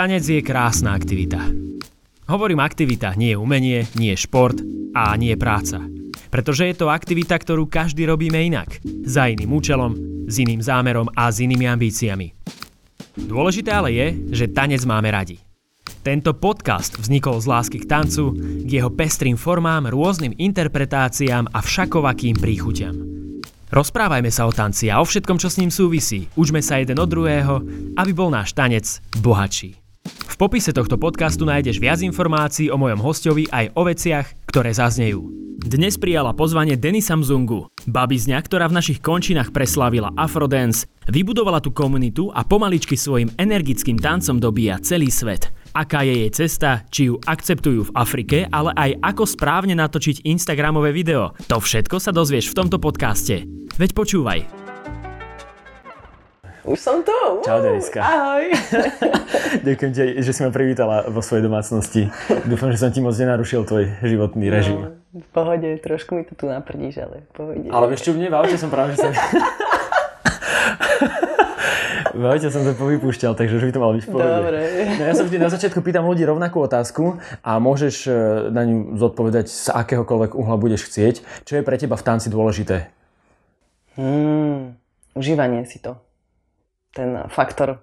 Tanec je krásna aktivita. Hovorím aktivita, nie umenie, nie šport a nie práca. Pretože je to aktivita, ktorú každý robíme inak. Za iným účelom, s iným zámerom a s inými ambíciami. Dôležité ale je, že tanec máme radi. Tento podcast vznikol z lásky k tancu, k jeho pestrým formám, rôznym interpretáciám a všakovakým príchuťam. Rozprávajme sa o tanci a o všetkom, čo s ním súvisí. Učme sa jeden od druhého, aby bol náš tanec bohatší. V popise tohto podcastu nájdeš viac informácií o mojom hostovi aj o veciach, ktoré zaznejú. Dnes prijala pozvanie Denny Samzungu, babizňa, ktorá v našich končinách preslavila Afrodance, vybudovala tú komunitu a pomaličky svojim energickým tancom dobíja celý svet. Aká je jej cesta, či ju akceptujú v Afrike, ale aj ako správne natočiť Instagramové video. To všetko sa dozvieš v tomto podcaste. Veď počúvaj. Už som tu. Čau, Deniska. Ahoj. Ďakujem ti, že si ma privítala vo svojej domácnosti. Dúfam, že som ti moc nenarušil tvoj životný režim. No, v pohode, trošku mi to tu naprdíš, ale v pohode. Ale vieš čo, mne v aute som práve, že sa... V aute som to povypúšťal, takže už by to malo byť v pohode. Dobre. No ja sa vždy na začiatku pýtam ľudí rovnakú otázku a môžeš e, na ňu zodpovedať z akéhokoľvek uhla budeš chcieť. Čo je pre teba v tanci dôležité? Hmm, užívanie si to ten faktor,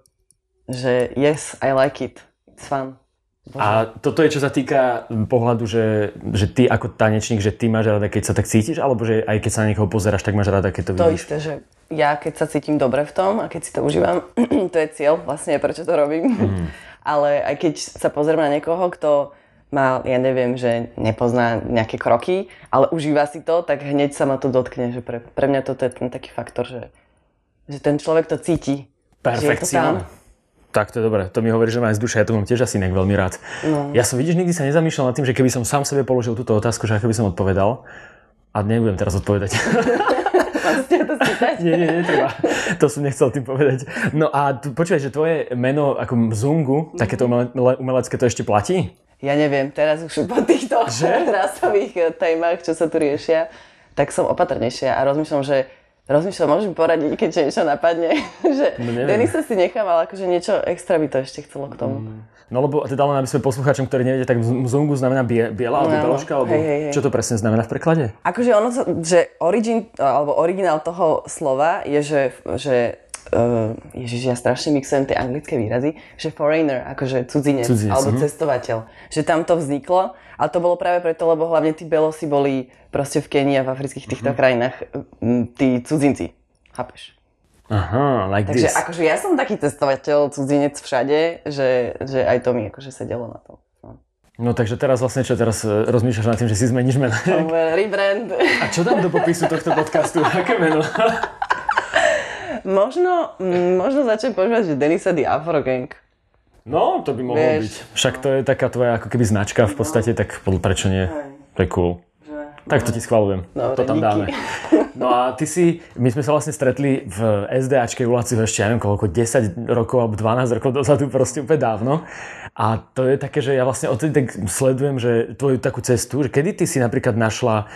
že yes, I like it, it's fun. Bože. A toto je, čo sa týka pohľadu, že, že ty ako tanečník, že ty máš rada, keď sa tak cítiš, alebo že aj keď sa na niekoho pozeráš, tak máš rada, keď to, to vidíš? To isté, že ja keď sa cítim dobre v tom a keď si to užívam, to je cieľ vlastne, prečo to robím. Mm. Ale aj keď sa pozriem na niekoho, kto má, ja neviem, že nepozná nejaké kroky, ale užíva si to, tak hneď sa ma to dotkne. Že pre, pre mňa toto je ten taký faktor, že, že ten človek to cíti Perfekcia. Tak to je dobré. To mi hovorí, že má aj z duše. Ja to mám tiež asi inak veľmi rád. No. Ja som, vidíš, nikdy sa nezamýšľal nad tým, že keby som sám sebe položil túto otázku, že ako by som odpovedal. A nebudem teraz odpovedať. nie, nie, netreba. To som nechcel tým povedať. No a tu, počúvaj, že tvoje meno ako Mzungu, mm-hmm. takéto umelecké, to ešte platí? Ja neviem, teraz už po týchto rasových eh, témach, čo sa tu riešia, tak som opatrnejšia a rozmýšľam, že rozmýšľam, môžem poradiť, keď niečo napadne. že no, Denisa si nechám, ale akože niečo extra by to ešte chcelo k tomu. Mm. No lebo teda len aby sme poslucháčom, ktorí nevedia, tak mzungu znamená bie, biela alebo no, beložka, alebo hej, hej, hej. čo to presne znamená v preklade? Akože ono, že origin, alebo originál toho slova je, že, že uh, ježiš, ja strašne mixujem tie anglické výrazy, že foreigner, akože cudzinec, cudzinec alebo uh-huh. cestovateľ. Že tam to vzniklo, ale to bolo práve preto, lebo hlavne tí belosi boli proste v Kenii a v afrických týchto uh-huh. krajinách tí cudzinci. Chápeš? Aha, like Takže this. akože ja som taký cestovateľ, cudzinec všade, že, že aj to mi akože sedelo na to. No. no takže teraz vlastne čo, teraz e, rozmýšľaš nad tým, že si zmeníš meno? Rebrand. A čo dám do popisu tohto podcastu? Aké meno? možno, možno začnem používať, že Denisa the Afro Gang. No, to by mohlo Vieš, byť. Však to je taká tvoja ako keby značka v podstate, tak prečo nie? To je cool. Tak to ti schvalujem. Dobre, to tam díky. dáme. No a ty si, my sme sa vlastne stretli v SDAčke u Laciho ešte, ja neviem koľko, 10 rokov alebo 12 rokov dozadu, proste úplne dávno. A to je také, že ja vlastne odtedy tak sledujem, že tvoju takú cestu, že kedy ty si napríklad našla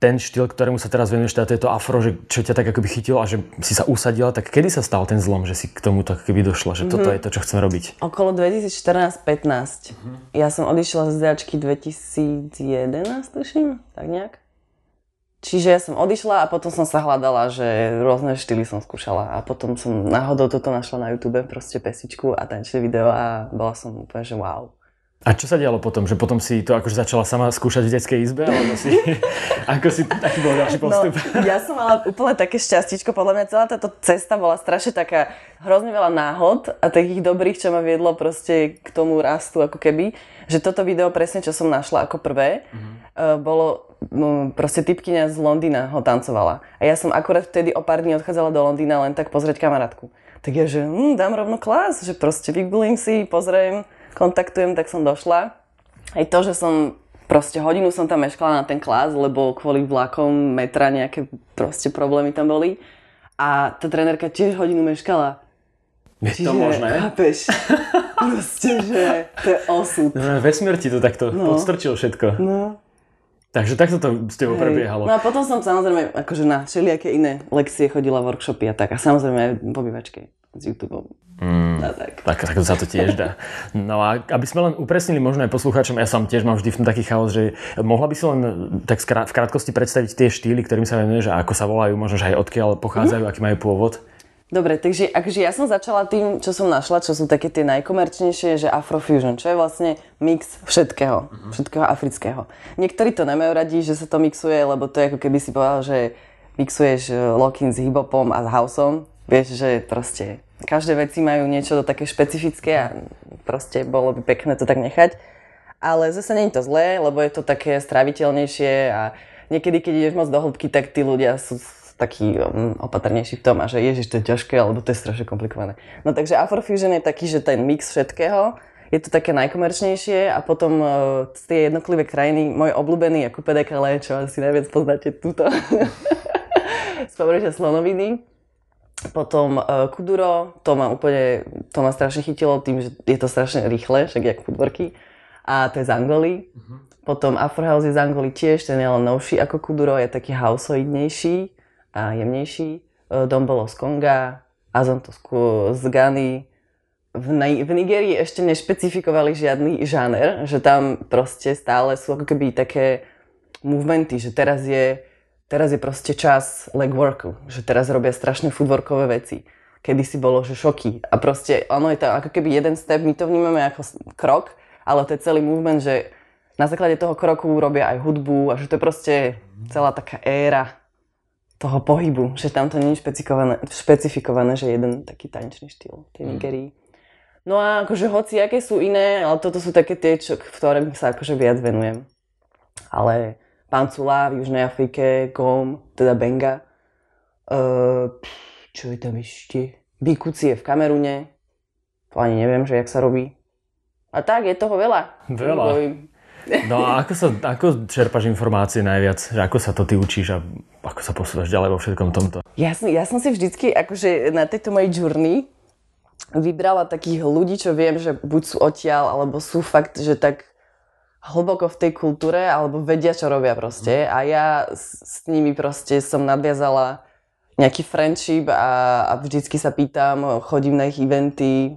ten štýl, ktorému sa teraz venuješ, teda to je to afro, že čo ťa tak akoby chytilo a že si sa usadila, tak kedy sa stal ten zlom, že si k tomu tak keby došla, že mm-hmm. toto mhm. je to, čo chcem robiť? Okolo 2014-15. Mm-hmm. Ja som odišla z ZAčky 2011, tuším, tak nejak. Čiže ja som odišla a potom som sa hľadala, že rôzne štýly som skúšala a potom som náhodou toto našla na YouTube, proste pesičku a tančné video a bola som úplne, že wow. A čo sa dialo potom? Že potom si to akože začala sama skúšať v detskej izbe? Alebo si, ako si, taký bol ďalší no, postup? No, ja som mala úplne také šťastíčko. Podľa mňa celá táto cesta bola strašne taká, hrozne veľa náhod a takých dobrých, čo ma viedlo proste k tomu rastu ako keby. Že toto video presne, čo som našla ako prvé, mm-hmm. bolo no, proste typkyňa z Londýna ho tancovala. A ja som akurát vtedy o pár dní odchádzala do Londýna len tak pozrieť kamarátku. Tak ja, že hm, dám rovno klas, že proste vygooglím si, pozriem, kontaktujem, tak som došla. Aj to, že som proste hodinu som tam meškala na ten klas, lebo kvôli vlakom metra nejaké proste problémy tam boli. A tá trenérka tiež hodinu meškala. Je Čiže, to možné? Chápeš? proste, že to je osud. No, vesmír ti to takto no. podstrčil všetko. No. Takže takto to s tebou prebiehalo. No a potom som samozrejme akože na všelijaké iné lekcie chodila, workshopy a tak. A samozrejme aj po bývačke s YouTube. Mm, no, tak. tak. Tak sa to tiež dá. No a aby sme len upresnili možno aj poslucháčom, ja som tiež mám vždy v tom taký chaos, že mohla by si len tak v krátkosti predstaviť tie štýly, ktorým sa venuješ a ako sa volajú, možno že aj odkiaľ pochádzajú, mm. aký majú pôvod? Dobre, takže akože ja som začala tým, čo som našla, čo sú také tie najkomerčnejšie, že Afrofusion, čo je vlastne mix všetkého, mm-hmm. všetkého afrického. Niektorí to nemajú radi, že sa to mixuje, lebo to je ako keby si povedal, že mixuješ eh, lock-in s hip-hopom a s houseom. Vieš, že proste každé veci majú niečo také špecifické a proste bolo by pekné to tak nechať. Ale zase nie je to zlé, lebo je to také straviteľnejšie a niekedy, keď ideš moc do hĺbky, tak tí ľudia sú takí um, opatrnejší v tom a že ježiš, to je ťažké, alebo to je strašne komplikované. No takže Afrofusion je taký, že ten mix všetkého, je to také najkomerčnejšie a potom uh, z tie jednotlivé krajiny, môj obľúbený je Calais, čo asi najviac poznáte túto z pobrežia Slonoviny. Potom uh, Kuduro, to ma úplne, to ma strašne chytilo tým, že je to strašne rýchle, však jak futborky. A to je z Angoly. Uh-huh. Potom Afrohouse je z Angoly tiež, ten je len novší ako Kuduro, je taký houseoidnejší a jemnejší. Uh, bolo z Konga, Azonto z Gany. V, v Nigerii ešte nešpecifikovali žiadny žáner, že tam proste stále sú ako keby také movementy, že teraz je teraz je proste čas legworku, že teraz robia strašne footworkové veci. Kedy si bolo, že šoky. A proste ono je to ako keby jeden step, my to vnímame ako krok, ale to je celý movement, že na základe toho kroku robia aj hudbu a že to je proste celá taká éra toho pohybu, že tam to nie je špecifikované, špecifikované že jeden taký tanečný štýl v tej mm. Nigerii. No a akože hoci aké sú iné, ale toto sú také tie, čo, v ktorých sa akože viac venujem. Ale Pancula v Južnej Afrike, Gom, teda Benga. Uh, čo je tam ešte? Bikucie v Kamerune. To ani neviem, že jak sa robí. A tak, je toho veľa. Veľa. No a ako, sa, ako čerpaš informácie najviac? Že ako sa to ty učíš a ako sa posúvaš ďalej vo všetkom tomto? Ja som, ja som si vždycky akože na tejto mojej journey vybrala takých ľudí, čo viem, že buď sú odtiaľ, alebo sú fakt, že tak hlboko v tej kultúre, alebo vedia, čo robia proste. A ja s, s nimi proste som nadviazala nejaký friendship a, a vždycky sa pýtam, chodím na ich eventy,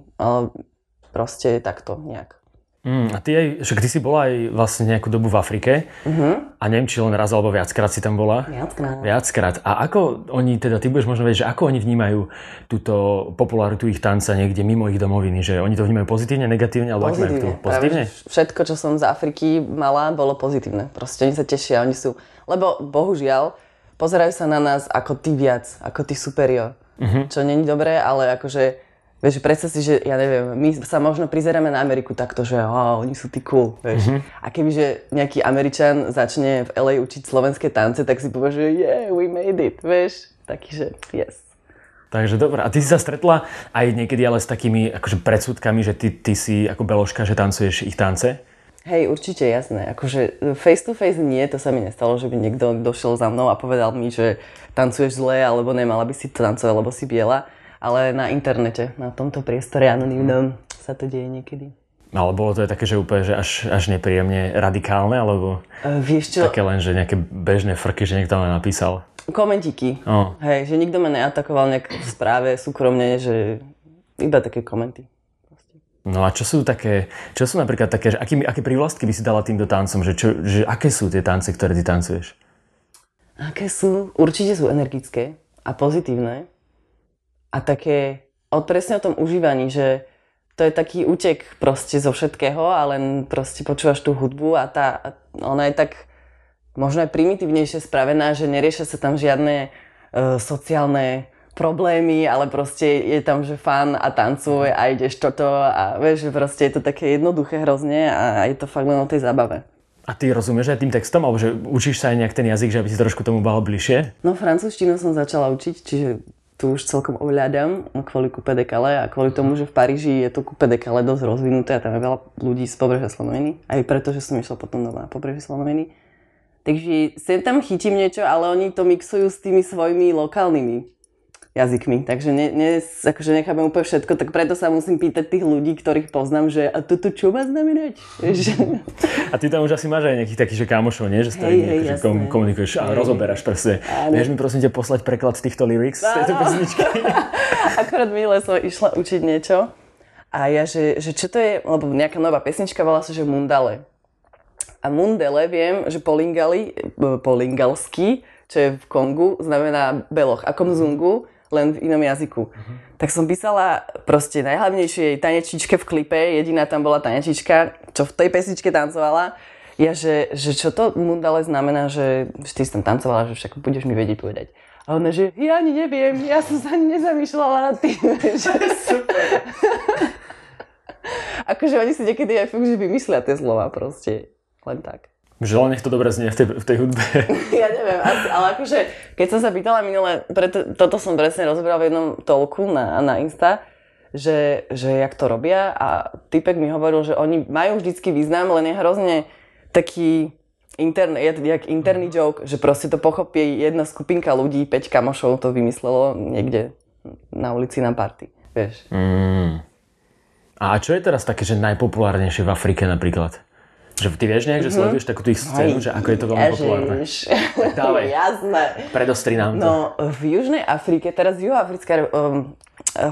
proste takto nejak. Mm, a ty aj, že ty si bola aj vlastne nejakú dobu v Afrike uh-huh. a neviem, či len raz alebo viackrát si tam bola. Viackrát. Viackrát. A ako oni, teda ty budeš možno vedieť, že ako oni vnímajú túto popularitu ich tanca niekde mimo ich domoviny, že oni to vnímajú pozitívne, negatívne, alebo pozitívne. To? Pozitívne? Všetko, čo som z Afriky mala, bolo pozitívne. Proste oni sa tešia, oni sú, lebo bohužiaľ, pozerajú sa na nás ako ty viac, ako ty superior. Uh-huh. Čo není dobré, ale akože Vieš, predstav si, že ja neviem, my sa možno prizeráme na Ameriku takto, že oh, oni sú tí cool, vieš. Mm-hmm. A kebyže nejaký Američan začne v LA učiť slovenské tance, tak si povie, že yeah, we made it, vieš. Taký, že yes. Takže dobré. A ty si sa stretla aj niekedy ale s takými akože predsudkami, že ty, ty si ako beložka, že tancuješ ich tance? Hej, určite, jasné. Akože face to face nie, to sa mi nestalo, že by niekto došiel za mnou a povedal mi, že tancuješ zle, alebo nemala by si to tancovať, lebo si biela ale na internete, na tomto priestore anonimnom sa to deje niekedy. Ale bolo to aj také, že úplne že až, až nepríjemne radikálne, alebo uh, vieš čo? také len, že nejaké bežné frky, že niekto len napísal? Komentiky. Oh. Hej, že nikto ma neatakoval nejak v správe súkromne, že iba také komenty. No a čo sú také, čo sú napríklad také, že aký, aké prívlastky by si dala týmto tancom, že, čo, že aké sú tie tance, ktoré ty tancuješ? Aké sú? Určite sú energické a pozitívne a také o, presne o tom užívaní, že to je taký útek proste zo všetkého a len proste počúvaš tú hudbu a tá, ona je tak možno aj primitívnejšie spravená, že neriešia sa tam žiadne uh, sociálne problémy, ale proste je tam, že fan a tancuj a ideš toto a vieš, že proste je to také jednoduché hrozne a je to fakt len o tej zábave. A ty rozumieš aj tým textom, alebo že učíš sa aj nejak ten jazyk, že aby si trošku tomu bolo bližšie? No francúzštinu som začala učiť, čiže tu už celkom ovládam kvôli Coupe de Calais a kvôli tomu, že v Paríži je to Coupe de Calais dosť rozvinuté a tam je veľa ľudí z pobrežia Slonoviny. Aj preto, že som išla potom na pobrežie Slonoviny. Takže sem tam chytím niečo, ale oni to mixujú s tými svojimi lokálnymi jazykmi, takže ne, ne, akože nechápem úplne všetko, tak preto sa musím pýtať tých ľudí, ktorých poznám, že a toto čo má znamenať? a ty tam už asi máš aj nejakých takých že kámošov, nie? Že s ktorými hey, akože kom, komunikuješ a rozoberáš presne. Vieš mi prosím ťa poslať preklad týchto lyrics, z tejto pesničky? Akorát minule som išla učiť niečo a ja, že, že čo to je, lebo nejaká nová pesnička volá sa, že Mundale. A Mundele viem, že po, lingali, po lingalsky, čo je v Kongu, znamená beloch. Ako mzungu, len v inom jazyku. Uh-huh. Tak som písala proste najhlavnejšej tanečičke v klipe, jediná tam bola tanečička, čo v tej pesničke tancovala. Ja, že, že čo to mundale znamená, že, že ty si tam tancovala, že však budeš mi vedieť povedať. A ona, že ja ani neviem, ja som sa ani nezamýšľala nad tým. Že... Super. akože oni si niekedy aj fakt, že vymyslia tie slova proste. Len tak. Že len nech to dobre znie v tej, v tej hudbe. Ja neviem, asi, ale akože, keď som sa pýtala minule, preto, toto som presne rozbral v jednom tolku na, na Insta, že, že jak to robia a typek mi hovoril, že oni majú vždycky význam, len je hrozne taký interný, jak interný joke, že proste to pochopí jedna skupinka ľudí, 5 kamošov to vymyslelo niekde na ulici na party, vieš. Mm. A čo je teraz také, že najpopulárnejšie v Afrike napríklad? Že ty vieš nejak, že sleduješ takú tých scénu, že ako je to veľmi populárne? Tak dávaj. Jasné. Predostri nám to. No, v Južnej Afrike, teraz juhoafrická um,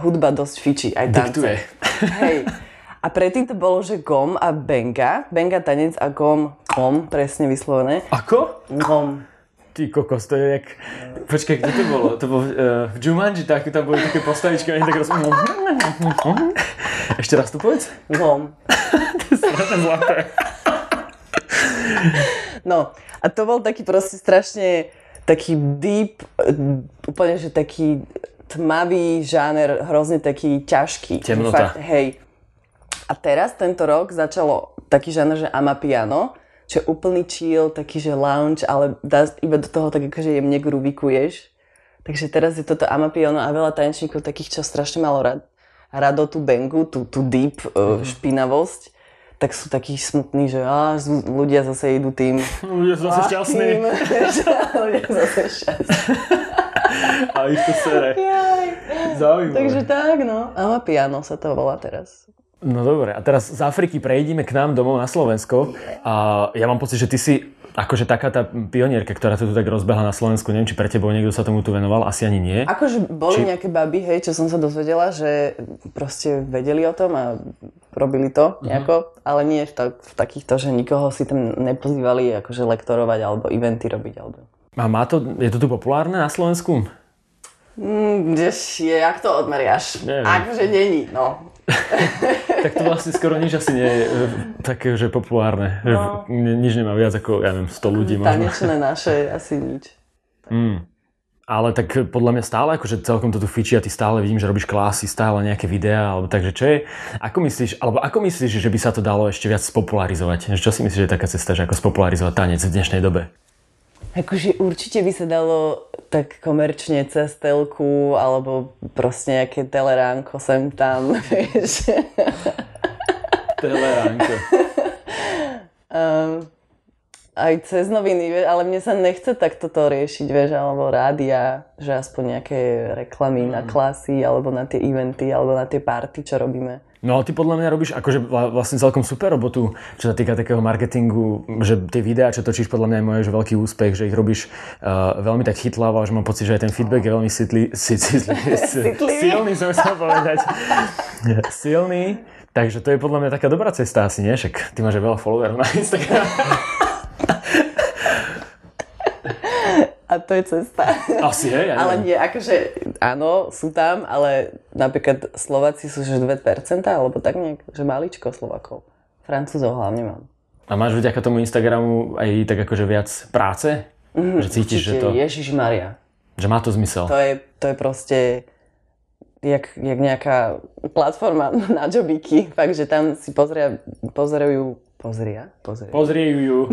hudba dosť fičí, aj tance. Diktuje. Hej. A predtým to bolo, že gom a benga. Benga tanec a gom, gom, presne vyslovené. Ako? Gom. Ty kokos, to je jak... Počkaj, kde to bolo? To bolo uh, v Jumanji, tak tam boli také postavičky a oni tak roz... Ešte raz to povedz. Gom. to je strašne zlaté. No, a to bol taký proste strašne taký deep, úplne, že taký tmavý žáner, hrozne taký ťažký. Temnota. Fakt, hej. A teraz, tento rok, začalo taký žáner, že amapiano, čo je úplný chill, taký, že lounge, ale dá, iba do toho tak akože jemne grubikuješ. Takže teraz je toto amapiano a veľa tanečníkov takých, čo strašne malo rad, rado tú bengu, tú, tú deep uh, špinavosť tak sú takí smutní, že á, ľudia zase idú tým... Ľudia sú zase šťastní. ľudia zase šťastní. A ich to sere. Zaujímavé. Takže tak, no. Amapiano sa to volá teraz. No dobre, a teraz z Afriky prejdime k nám domov na Slovensko. A ja mám pocit, že ty si akože taká tá pionierka, ktorá to tu tak rozbehla na Slovensku, neviem, či pre tebou niekto sa tomu tu venoval, asi ani nie. Akože boli či... nejaké baby, hej, čo som sa dozvedela, že proste vedeli o tom a robili to uh-huh. nejako, ale nie v, tak, v takýchto, že nikoho si tam nepozývali akože lektorovať alebo eventy robiť. Alebo... A má to, je to tu populárne na Slovensku? Mm, kdež je, jak to odmeriaš? Neviem. Akože není, no. Tak to vlastne skoro nič asi nie je e, také, že populárne. No. Nič nemá viac ako, ja neviem, 100 ľudí možno. Tanečné naše, asi nič. Mm. Ale tak podľa mňa stále, akože celkom to tu fičí a ty stále vidím, že robíš klásy, stále nejaké videá, alebo takže čo je, ako myslíš, alebo ako myslíš, že by sa to dalo ešte viac spopularizovať? Čo si myslíš, že je taká cesta, že ako spopularizovať tanec v dnešnej dobe? Akože určite by sa dalo tak komerčne cez telku alebo proste nejaké teleránko sem tam, vieš. Teleránko. um, aj cez noviny, ale mne sa nechce takto to riešiť, vieš, alebo rádia, že aspoň nejaké reklamy mm. na klasy, alebo na tie eventy, alebo na tie party, čo robíme. No ale ty podľa mňa robíš akože vlastne celkom super robotu, čo sa týka takého marketingu, že tie videá, čo točíš, podľa mňa je môj veľký úspech, že ich robíš uh, veľmi tak chytlávo a že mám pocit, že aj ten feedback je veľmi citli, citlivý, silný, som chcel povedať. silný. Takže to je podľa mňa taká dobrá cesta asi, nie? Však ty máš aj veľa followerov na Instagram. a to je cesta. Asi, hej, ja Ale nie, akože áno, sú tam, ale napríklad Slováci sú že 2%, alebo tak nejak, že maličko Slovakov. Francúzov hlavne mám. A máš vďaka tomu Instagramu aj tak akože viac práce? Mm, že cítiš, že to... Ježiš Maria. Že má to zmysel. To je, to je proste jak, jak nejaká platforma na jobiky. Fakt, že tam si pozria, pozerajú... Pozria? Pozria. Pozriejú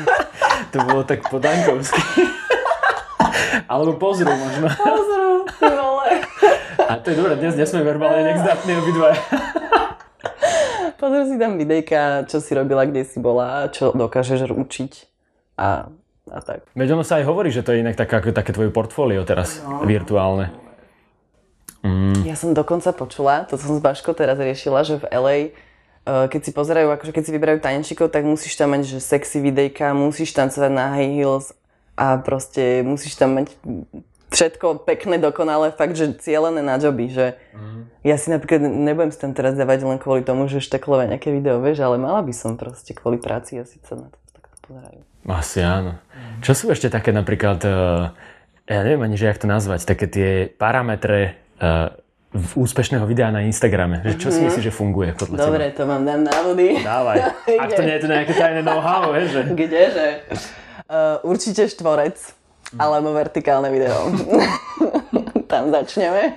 to bolo tak po Dankovsky. Alebo pozrú možno. Pozrú, ty vole. A to je dobré, dnes, dnes sme verbálne nezdatní obidva. Pozrú si tam videjka, čo si robila, kde si bola, čo dokážeš učiť a, a tak. Veď ono sa aj hovorí, že to je inak taká, také tvoje portfólio teraz, no. virtuálne. Mm. Ja som dokonca počula, to som s Baškou teraz riešila, že v LA uh, keď si pozerajú, akože keď si vyberajú tanečníkov, tak musíš tam mať že sexy videjka, musíš tancovať na high heels a proste musíš tam mať všetko pekné, dokonalé, fakt, že cieľené na joby, že mm. ja si napríklad nebudem si tam teraz dávať len kvôli tomu, že šteklovať nejaké video, vieš, ale mala by som proste kvôli práci asi sa na to takto pozerajú. Asi áno. Mm. Čo sú ešte také napríklad, uh, ja neviem ani, že jak to nazvať, také tie parametre uh, úspešného videa na Instagrame. Že čo si mm-hmm. myslíš, že funguje podľa Dobre, teba? to mám dám návody. Dávaj. Ak to nie je to nejaké tajné know-how, že? Kdeže? Uh, určite štvorec, alebo vertikálne video. Tam začneme.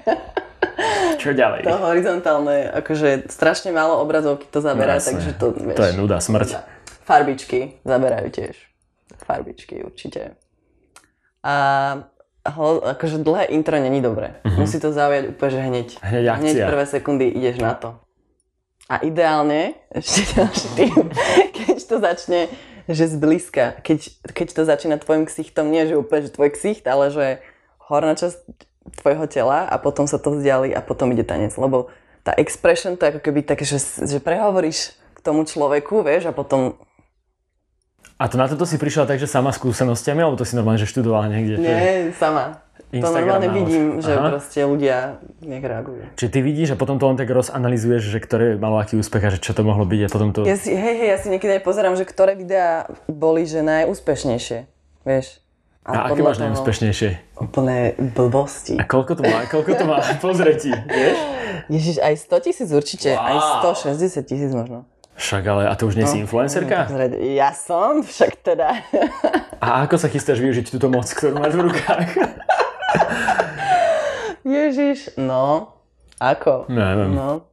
Čo ďalej? To horizontálne, akože strašne málo obrazovky to zaberá, no, takže to, vieš, To je nuda, smrť. Farbičky zaberajú tiež. Farbičky určite. A akože dlhé intro není dobré. Uh-huh. Musí to zaujať úplne, že hneď. Hneď akcia. Hneď prvé sekundy ideš na to. A ideálne, ešte ďalší tým, keď to začne, že zblízka, keď, keď to začína tvojim ksichtom, nie že úplne, že tvoj ksicht, ale že horná časť tvojho tela a potom sa to vzdiali a potom ide tanec, lebo tá expression to je ako keby také, že, že prehovoríš k tomu človeku, vieš, a potom a to na toto si prišla tak, že sama skúsenostiami, alebo to si normálne, že študovala niekde? Nie, sama. Instagram to normálne vidím, že Aha. proste ľudia nech reagujú. Čiže ty vidíš a potom to len tak rozanalizuješ, že ktoré malo aký úspech a že čo to mohlo byť a potom to... Ja si, hej, hej, ja si niekedy aj pozerám, že ktoré videá boli že najúspešnejšie, vieš. A, a aké máš najúspešnejšie? Úplné blbosti. A koľko to má? Koľko to má? Pozretí, vieš? Ježiš, aj 100 tisíc určite, wow. aj 160 tisíc možno. Však ale, a to už nie si no. influencerka? Ja som, však teda. A ako sa chystáš využiť túto moc, ktorú máš v rukách? Ježiš, no, ako? Neviem. No,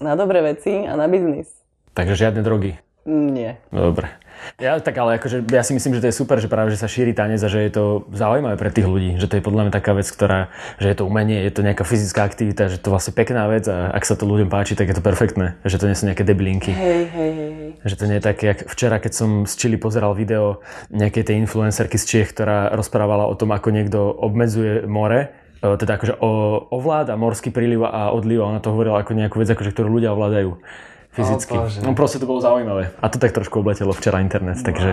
na dobré veci a na biznis. Takže žiadne drogy? Nie. Dobre. Ja tak ale akože, ja si myslím, že to je super, že práve že sa šíri tanec a že je to zaujímavé pre tých ľudí, že to je podľa mňa taká vec, ktorá, že je to umenie, je to nejaká fyzická aktivita, že to vlastne pekná vec a ak sa to ľuďom páči, tak je to perfektné, že to nie sú nejaké debilinky. Hej, hej, hej. Že to nie je také, jak včera, keď som z Chile pozeral video nejakej tej influencerky z Čiech, ktorá rozprávala o tom, ako niekto obmedzuje more, e, teda akože ovláda morský príliv a odliv a ona to hovorila ako nejakú vec, akože, ktorú ľudia ovládajú fyzicky. Oh, no proste to bolo zaujímavé. A to tak trošku obletelo včera internet, wow. takže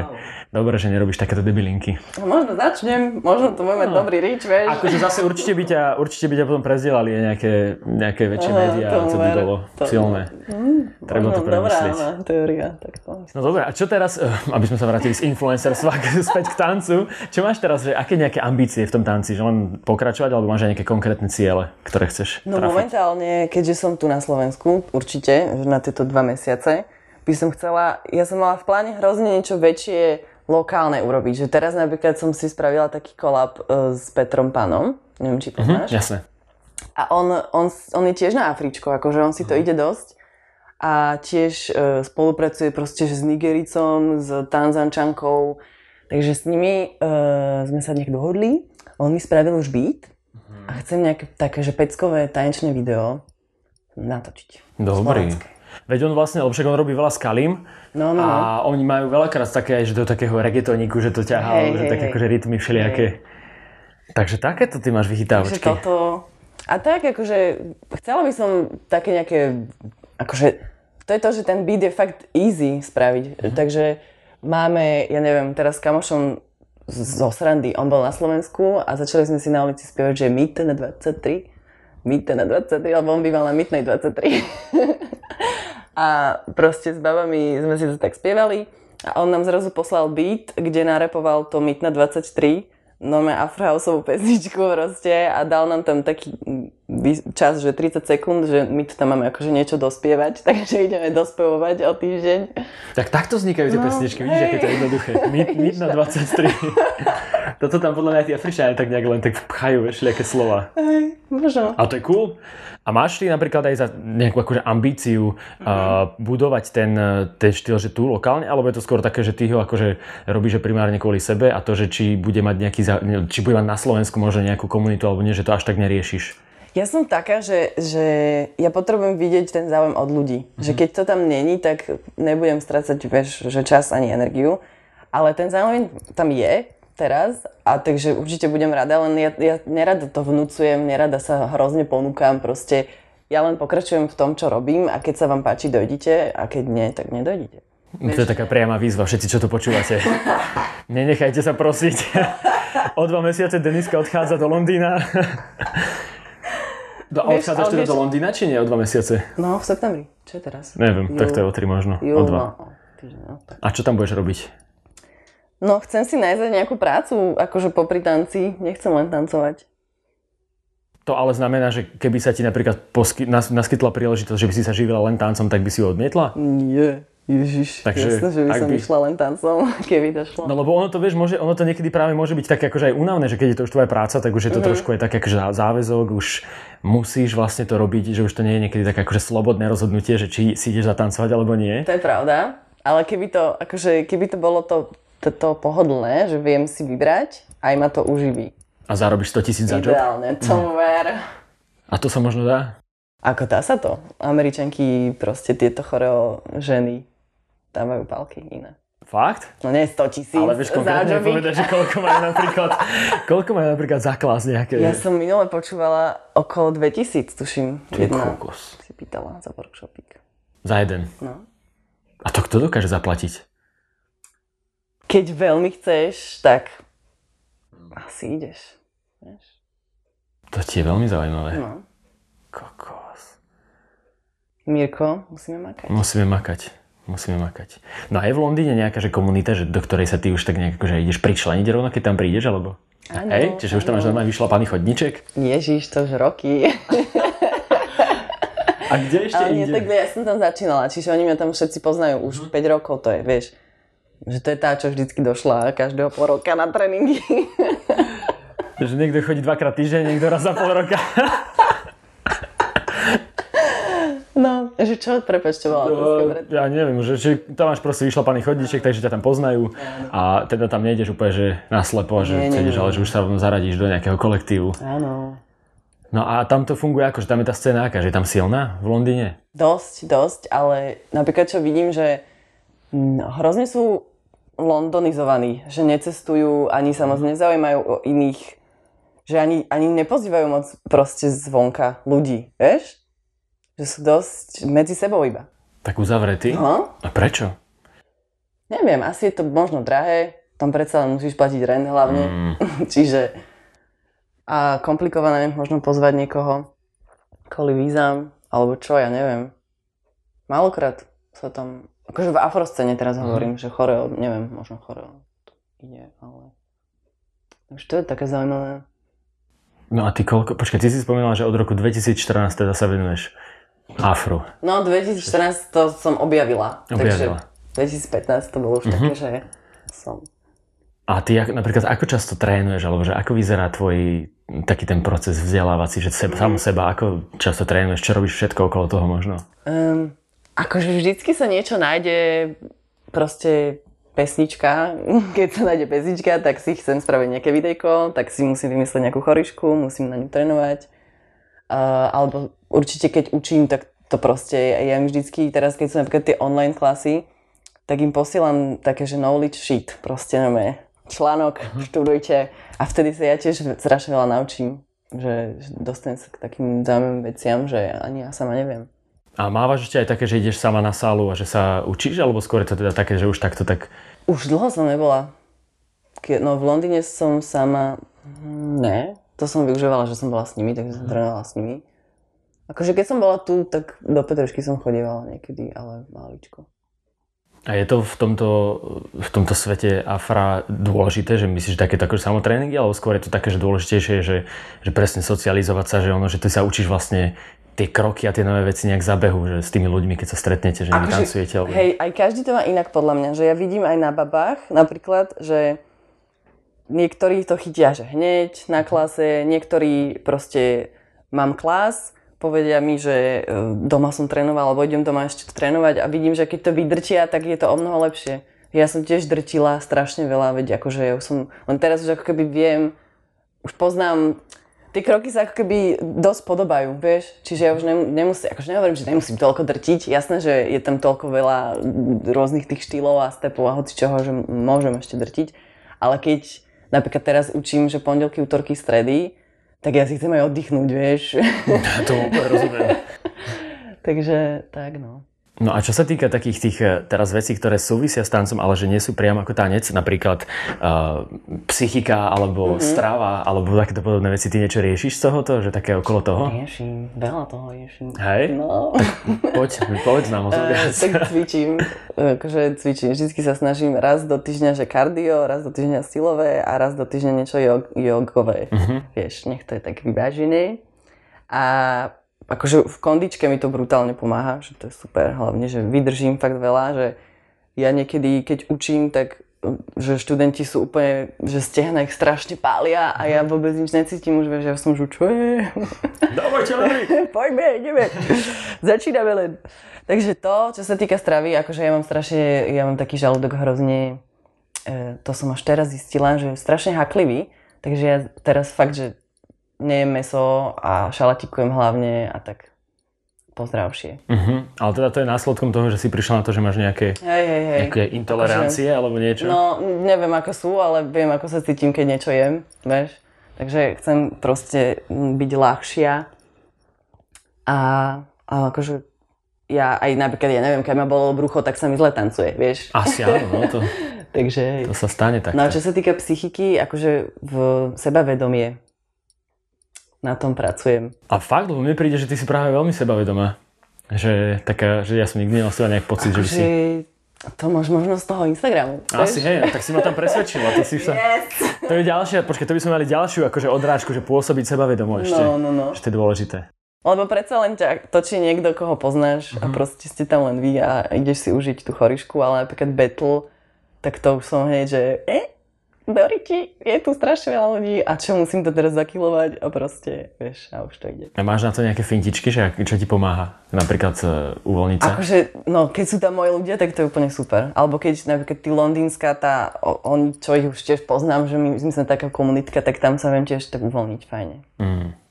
dobre, že nerobíš takéto debilinky. No, možno začnem, možno to bude mať no. dobrý reach, vieš. Akože zase určite by ťa, určite by ťa potom prezdielali nejaké, nejaké väčšie Aha, médiá, to, by bolo to, silné. Mm, Treba to premyslieť. Dobrá teória, tak to No dobre, a čo teraz, eh, aby sme sa vrátili z influencerstva späť k tancu, čo máš teraz, že aké nejaké ambície v tom tanci? Že len pokračovať, alebo máš aj nejaké konkrétne ciele, ktoré chceš No trafiť? momentálne, keďže som tu na Slovensku, určite, na tieto dva mesiace, by som chcela, ja som mala v pláne hrozne niečo väčšie lokálne urobiť. Že teraz napríklad som si spravila taký kolab uh, s Petrom Panom, neviem, či mhm, poznáš. Uh-huh, jasne. A on, on, on je tiež na Afričko, akože on si to uh-huh. ide dosť. A tiež uh, spolupracuje proste s Nigericom, s Tanzančankou. Takže s nimi uh, sme sa nejak dohodli. On mi spravil už beat uh-huh. a chcem nejaké také, že peckové tanečné video natočiť. Dobrý. Veď on vlastne, lebo však on robí veľa s Kalim no, no, no. a oni majú veľakrát také že do takého reggaetoníku, že to ťahá, hey, že hey, také hey. akože rytmy všelijaké. Hey. Takže takéto ty máš vychytávačky. Takže toto... A tak akože, chcela by som také nejaké, akože, to je to, že ten beat je fakt easy spraviť. Mm-hmm. Takže máme, ja neviem, teraz s kamošom zo Srandy, on bol na Slovensku a začali sme si na ulici spievať, že Mýte na 23. Mýte na 23, lebo on býval na Mytnej 23. A proste s babami sme si to tak spievali. A on nám zrazu poslal beat, kde narepoval to Mytna 23, nome afrohouseovú pesničku proste a dal nám tam taký čas, že 30 sekúnd, že my tu tam máme akože niečo dospievať, takže ideme dospevovať o týždeň. Tak takto vznikajú tie no, pesničky, vidíš, aké to je jednoduché. Mytna 23. Toto tam podľa mňa tí Afričania tak nejak len tak pchajú, vieš, nejaké slova. Hej, možno. A to je cool. A máš ty napríklad aj za nejakú akože ambíciu mm-hmm. uh, budovať ten, ten štýl, že tu lokálne, alebo je to skôr také, že ty ho akože robíš primárne kvôli sebe a to, že či bude mať nejaký, či bude mať na Slovensku možno nejakú komunitu alebo nie, že to až tak neriešiš? Ja som taká, že, že ja potrebujem vidieť ten záujem od ľudí. Mm-hmm. Že keď to tam není, tak nebudem strácať vieš, že čas ani energiu. Ale ten záujem tam je teraz, a takže určite budem rada, len ja, ja nerada to vnúcujem, nerada sa hrozne ponúkam, proste ja len pokračujem v tom, čo robím a keď sa vám páči, dojdite a keď nie, tak nedojdite. To je taká priama výzva, všetci, čo to počúvate. Nenechajte sa prosiť. O dva mesiace Deniska odchádza do Londýna. Do, a Vieš, odchádzaš teda vieš- do Londýna, či nie o dva mesiace? No, v septembri. Čo je teraz? Neviem, tak to je o tri možno. Júl, o dva. no, týždeň, no, tak. A čo tam budeš robiť? No, chcem si nájsť nejakú prácu, akože popri tanci, nechcem len tancovať. To ale znamená, že keby sa ti napríklad posky, nas, naskytla príležitosť, že by si sa živila len tancom, tak by si ju odmietla? Nie, Ježiš, Takže, jasné, že by som by- išla len tancom, keby to šlo. No lebo ono to, vieš, môže, ono to niekedy práve môže byť také akože aj únavné, že keď je to už tvoja práca, tak už je to Mhm. trošku aj také akože záväzok, už musíš vlastne to robiť, že už to nie je niekedy také akože slobodné rozhodnutie, že či si ideš zatancovať alebo nie. To je pravda, ale keby to, akože, keby to bolo to, to, to pohodlné, že viem si vybrať, aj ma to uživí. A zarobíš 100 tisíc za job. Ideálne, to ver. A to sa možno dá? Ako dá sa to? Američanky, proste tieto choreo ženy dávajú palky iné. Fakt? No nie 100 tisíc Ale vieš konkrétne povedať, že koľko majú napríklad, koľko majú napríklad za klas nejaké. Ja som minule počúvala okolo 2000, tuším. Ty Jedna kokos. si pýtala za workshopík. Za jeden. No. A to kto dokáže zaplatiť? Keď veľmi chceš, tak asi ideš. Vieš? To ti je veľmi zaujímavé. No. Kokos. Mirko, musíme makať. Musíme makať. Musíme makať. No a je v Londýne nejaká že komunita, že do ktorej sa ty už tak nejak akože ideš pričleniť rovno, keď tam prídeš, alebo? Áno, Hej? Čiže už tam máš normálne vyšlapaný chodníček? Ježiš, to už roky. A kde ešte Ale nie, inde? tak ja som tam začínala, čiže oni mňa tam všetci poznajú už 5 rokov, to je, vieš. Že to je tá, čo vždycky došla každého pol roka na tréningy. Že niekto chodí dvakrát týždeň, niekto raz za pol roka. No, že čo, prepač, čo bola No, pred... ja neviem, že či tam máš proste vyšlapaný chodníček, takže ťa tam poznajú a teda tam nejdeš úplne, že naslepo, že Nie, nie, chceš, nie. ale že už sa rovno zaradíš do nejakého kolektívu. Áno. No a tam to funguje ako, že tam je tá scéna aká, že je tam silná v Londýne? Dosť, dosť, ale napríklad čo vidím, že hrozne sú londonizovaní, že necestujú, ani sa moc nezaujímajú o iných, že ani, ani nepozývajú moc proste zvonka ľudí, vieš? Že sú dosť medzi sebou iba. Tak uzavretý? No, A prečo? neviem, asi je to možno drahé, tam predsa len musíš platiť rent hlavne, Mm, čiže a komplikované možno pozvať niekoho kvôli vízam, alebo čo, ja neviem. Málokrát sa tam, akože v afroscene teraz hovorím, že choreo, neviem, možno choreo to ide, ale... Takže to je také zaujímavé. No a ty koľko, počkaj, ty si spomínala, že od roku 2014 teda sa venuješ afru. No 2014 to som objavila, Objavila. takže 2015 to bolo už také, že som... A ty napríklad ako často trénuješ, alebo že ako vyzerá tvoj taký ten proces vzdelávací, že seba, sám seba, ako často trénuješ, čo robíš všetko okolo toho možno? Um, akože vždycky sa niečo nájde, proste pesnička, keď sa nájde pesnička, tak si chcem spraviť nejaké videjko, tak si musím vymyslieť nejakú chorišku, musím na ňu trénovať. Uh, alebo určite keď učím, tak to proste, ja im vždycky, teraz keď sú napríklad tie online klasy, tak im posielam také, že knowledge sheet, proste nové článok, študujte a vtedy sa ja tiež strašne veľa naučím, že, že dostanem sa k takým zaujímavým veciam, že ani ja sama neviem. A mávaš ešte aj také, že ideš sama na sálu a že sa učíš, alebo skôr je to teda také, že už takto tak... Už dlho som nebola. No v Londýne som sama... Ne, to som využívala, že som bola s nimi, takže som trénovala s nimi. Akože keď som bola tu, tak do Petržky som chodievala niekedy, ale maličko. A je to v tomto, v tomto svete afra dôležité, že myslíš že takéto akože samotréningy, alebo skôr je to také, že dôležitejšie, že, že presne socializovať sa, že ono, že ty sa učíš vlastne tie kroky a tie nové veci nejak zabehu, že s tými ľuďmi, keď sa stretnete, že Akože, tancujete. Alebo... Hej, aj každý to má inak podľa mňa, že ja vidím aj na babách napríklad, že niektorí to chytia, že hneď na klase, niektorí proste mám klas, povedia mi, že e, doma som trénoval, alebo idem doma ešte trénovať a vidím, že keď to vydrčia, tak je to o mnoho lepšie. Ja som tiež drtila strašne veľa, veď akože ja už som, len teraz už ako keby viem, už poznám, tie kroky sa ako keby dosť podobajú, vieš, čiže ja už nem, nemusím, akože nehovorím, že nemusím toľko drtiť, jasné, že je tam toľko veľa rôznych tých štýlov a stepov a hoci čoho, že môžem ešte drtiť, ale keď napríklad teraz učím, že pondelky, útorky, stredy, tak ja si chcem aj oddychnúť, vieš. to úplne rozumiem. Takže tak no. No a čo sa týka takých tých eh, teraz vecí, ktoré súvisia s tancom, ale že nie sú priamo ako tanec, napríklad uh, psychika alebo mm-hmm. strava alebo takéto podobné veci, ty niečo riešiš z tohoto, že také okolo toho? Riešim, veľa toho riešim. Hej? No. Poď, povedz nám o tom uh, tak cvičím, akože cvičím, vždy sa snažím raz do týždňa, že kardio, raz do týždňa silové a raz do týždňa niečo jog, jogové. Uh-huh. Vieš, nech to je tak vyvážené. A akože v kondičke mi to brutálne pomáha, že to je super, hlavne, že vydržím fakt veľa, že ja niekedy, keď učím, tak že študenti sú úplne, že stehna ich strašne pália a ja vôbec nič necítim už, že ja som už čo je? Poďme, ideme. Začíname len. Takže to, čo sa týka stravy, akože ja mám strašne, ja mám taký žalúdok hrozne, e, to som až teraz zistila, že je strašne haklivý, takže ja teraz fakt, že nejem meso a šalatikujem hlavne a tak pozdravšie. Uh-huh. Ale teda to je následkom toho, že si prišla na to, že máš nejaké, hej, hej, hej. nejaké intolerancie akože, alebo niečo? No, neviem ako sú, ale viem ako sa cítim, keď niečo jem, vieš. Takže chcem proste byť ľahšia a, a akože ja aj napríklad, ja neviem, keď ma bolo brucho, tak sa mi zle tancuje, vieš. Asi áno, no to, Takže, to sa stane tak. No a čo sa týka psychiky, akože v sebavedomie, na tom pracujem. A fakt, lebo mne príde, že ty si práve veľmi sebavedomá. Že, taká, že ja som nikdy nemal seba nejak pocit, že by si... To máš možno z toho Instagramu. Asi hej, tak si ma tam presvedčila. To, si sa... yes. to je ďalšia, počkaj, to by sme mali ďalšiu akože odrážku, že pôsobiť sebavedomo ešte. No, no, no. Je dôležité. Lebo predsa len ťa točí niekto, koho poznáš uh-huh. a mhm. proste ste tam len vy a ideš si užiť tú chorišku, ale napríklad battle, tak to už som hej, že eh, Doriti, je tu strašne veľa ľudí a čo musím to teraz zakilovať a proste, vieš, a už to ide. A máš na to nejaké fintičky, že čo ti pomáha? Napríklad uh, uvoľniť sa? Akože, no, keď sú tam moji ľudia, tak to je úplne super. Alebo keď napríklad tí londýnska, tá, oni, čo ich už tiež poznám, že my, my sme taká komunitka, tak tam sa viem tiež tak uvoľniť fajne. Mm.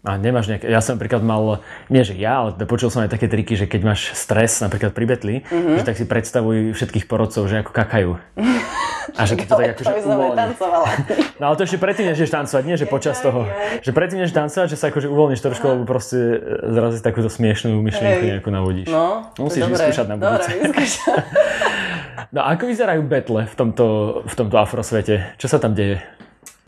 A nemáš nejaké, ja som napríklad mal, nie že ja, ale počul som aj také triky, že keď máš stres, napríklad pri betli, mm-hmm. že tak si predstavuj všetkých porodcov, že ako kakajú. A že to tak akože uvoľní. No ale to ešte predtým, než tancovať, nie že počas toho. Že predtým, než tancovať, že sa akože uvoľníš trošku, lebo proste e, zrazu takúto smiešnú myšlienku nejakú navodíš. No, Musíš vyskúšať na budúce. no a ako vyzerajú betle v tomto, v tomto afrosvete? Čo sa tam deje?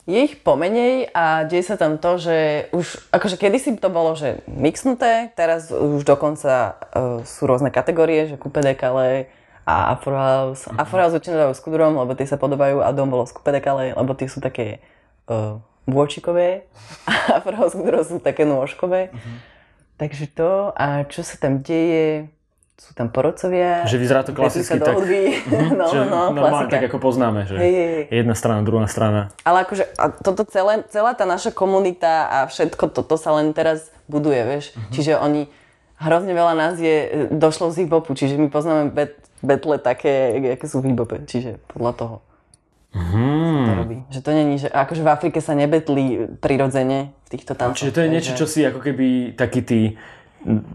Je ich pomenej a deje sa tam to, že už, akože kedysi to bolo, že mixnuté, teraz už dokonca uh, sú rôzne kategórie, že coupe decale a afrohouse. Mm-hmm. Afrohouse väčšinou dajú s kudrom, lebo tie sa podobajú a dom bolo z coupe decale, lebo tie sú také uh, bôčikové a afrohouse kudro sú také nôžkové. Mm-hmm. Takže to a čo sa tam deje, sú tam porodcovia. Že vyzerá to klasicky tak. Uh-huh, no, že no, normálne, tak ako poznáme, že hey, hey. jedna strana, druhá strana. Ale akože a toto celé, celá tá naša komunita a všetko toto sa len teraz buduje, vieš. Uh-huh. Čiže oni, hrozne veľa nás je, došlo z hip čiže my poznáme bet, betle také, aké sú v čiže podľa toho. Hmm. To robí. Že to není, že akože v Afrike sa nebetlí prirodzene v týchto tancoch. Čiže to je niečo, čo si ako keby taký tí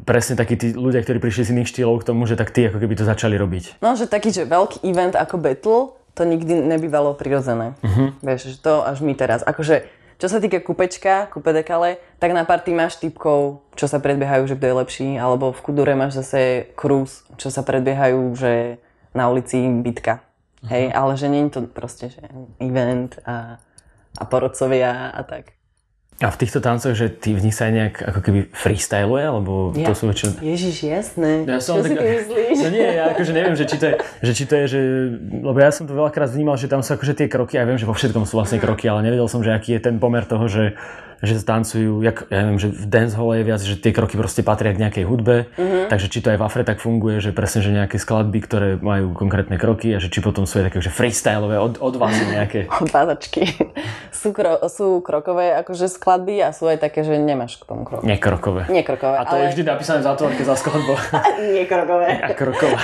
presne takí tí ľudia, ktorí prišli z iných štýlov k tomu, že tak tí ako keby to začali robiť. No, že taký, že veľký event ako battle, to nikdy nebývalo prirodzené. Uh-huh. Vieš, že to až my teraz. Akože, čo sa týka kupečka, kupe dekale, tak na party máš typkov, čo sa predbiehajú, že kto je lepší, alebo v kudure máš zase cruise, čo sa predbiehajú, že na ulici bitka. Uh-huh. Hej, ale že nie je to proste, že event a, a porodcovia a tak. A v týchto tancoch, že ty v nich sa aj nejak ako keby freestyluje, alebo ja. to sú väčšinou... Ježiš, jasné. Ja som Čo tak... si ty myslíš? No nie, ja akože neviem, že či to je, že či to je, že... Lebo ja som to veľakrát vnímal, že tam sú akože tie kroky, ja viem, že vo všetkom sú vlastne kroky, ale nevedel som, že aký je ten pomer toho, že že tancujú, jak, ja neviem, že v dancehall je viac, že tie kroky proste patria k nejakej hudbe, mm-hmm. takže či to aj v Afre tak funguje, že presne, že nejaké skladby, ktoré majú konkrétne kroky a že či potom sú aj také, že freestyleové od, odvazy nejaké. Odvázačky. sú, kro, sú krokové akože skladby a sú aj také, že nemáš k tomu krok. Nekrokové. Nekrokové. A to ale... je vždy napísané v zátvorke za skladbu. Nekrokové. A kroková.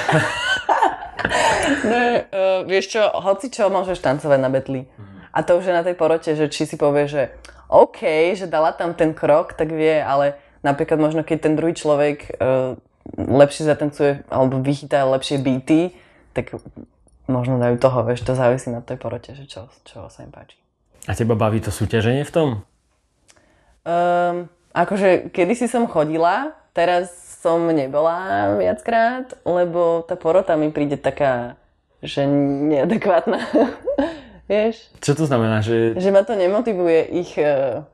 ne, uh, vieš čo, hoci čo môžeš tancovať na betli. A to už je na tej porote, že či si povieš, že OK, že dala tam ten krok, tak vie, ale napríklad možno keď ten druhý človek uh, lepšie zatancuje alebo vychytá lepšie beaty, tak možno dajú toho, vieš, to závisí na tej porote, že čo, čo sa im páči. A teba baví to súťaženie v tom? Um, akože kedysi som chodila, teraz som nebola viackrát, lebo tá porota mi príde taká, že neadekvátna. Vieš? Čo to znamená? Že... že ma to nemotivuje ich... Uh,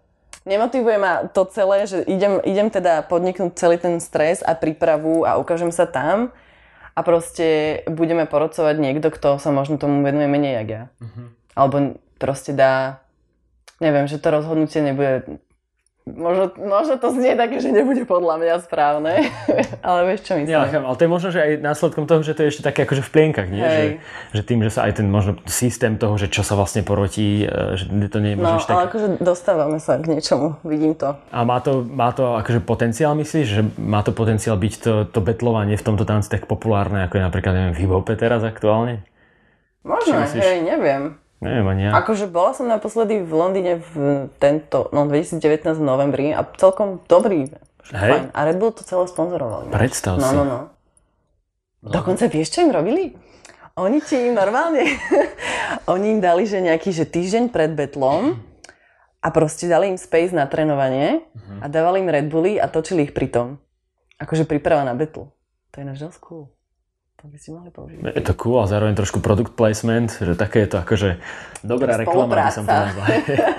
nemotivuje ma to celé, že idem, idem teda podniknúť celý ten stres a prípravu a ukážem sa tam a proste budeme porodcovať niekto, kto sa možno tomu venuje menej jak ja. Uh-huh. Alebo proste dá, neviem, že to rozhodnutie nebude Možno, možno to znie také, že nebude podľa mňa správne, ale vieš čo myslím. Ja, ale to je možno, že aj následkom toho, že to je ešte také akože v plienkach, nie? Že, že, tým, že sa aj ten možno systém toho, že čo sa vlastne porotí, e, že to nie je možno No, tak... ale akože dostávame sa k niečomu, vidím to. A má to, má to akože potenciál, myslíš, že má to potenciál byť to, to betlovanie v tomto tanci tak populárne, ako je napríklad, neviem, v hip teraz aktuálne? Možno, hej, neviem. Neviem ani ja. Akože bola som naposledy v Londýne v tento, no 2019 v novembri a celkom dobrý. Hej. Fajn. A Red Bull to celé sponzorovali. Predstav no, si. No, no, no. Dokonca vieš, čo im robili? Oni ti im normálne, oni im dali, že nejaký že týždeň pred betlom a proste dali im space na trénovanie a dávali im Red Bully a točili ich pri tom. Akože príprava na betl. To je náš cool. To by si mohli použiť. Je to cool a zároveň trošku product placement, že také je to akože dobrá reklama, by som nazval.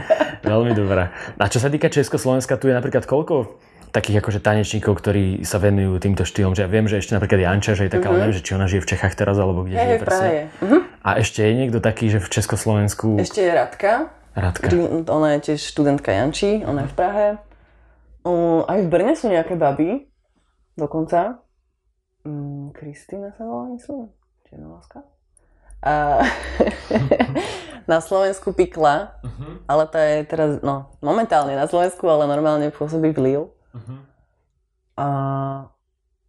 Veľmi dobrá. A čo sa týka Československa, tu je napríklad koľko takých akože tanečníkov, ktorí sa venujú týmto štýlom, že ja viem, že ešte napríklad Janča, že je taká, uh-huh. neviem, že či ona žije v Čechách teraz, alebo kde žije presne. Uh-huh. A ešte je niekto taký, že v Československu... Ešte je Radka. Radka. Ona je tiež študentka Janči, ona je v Prahe. Uh, aj v Brne sú nejaké baby, dokonca. Mm, Kristýna sa volá, myslím. Černoláska. A na Slovensku Pikla, uh-huh. ale tá je teraz, no, momentálne na Slovensku, ale normálne pôsobí v Lille. Uh-huh. A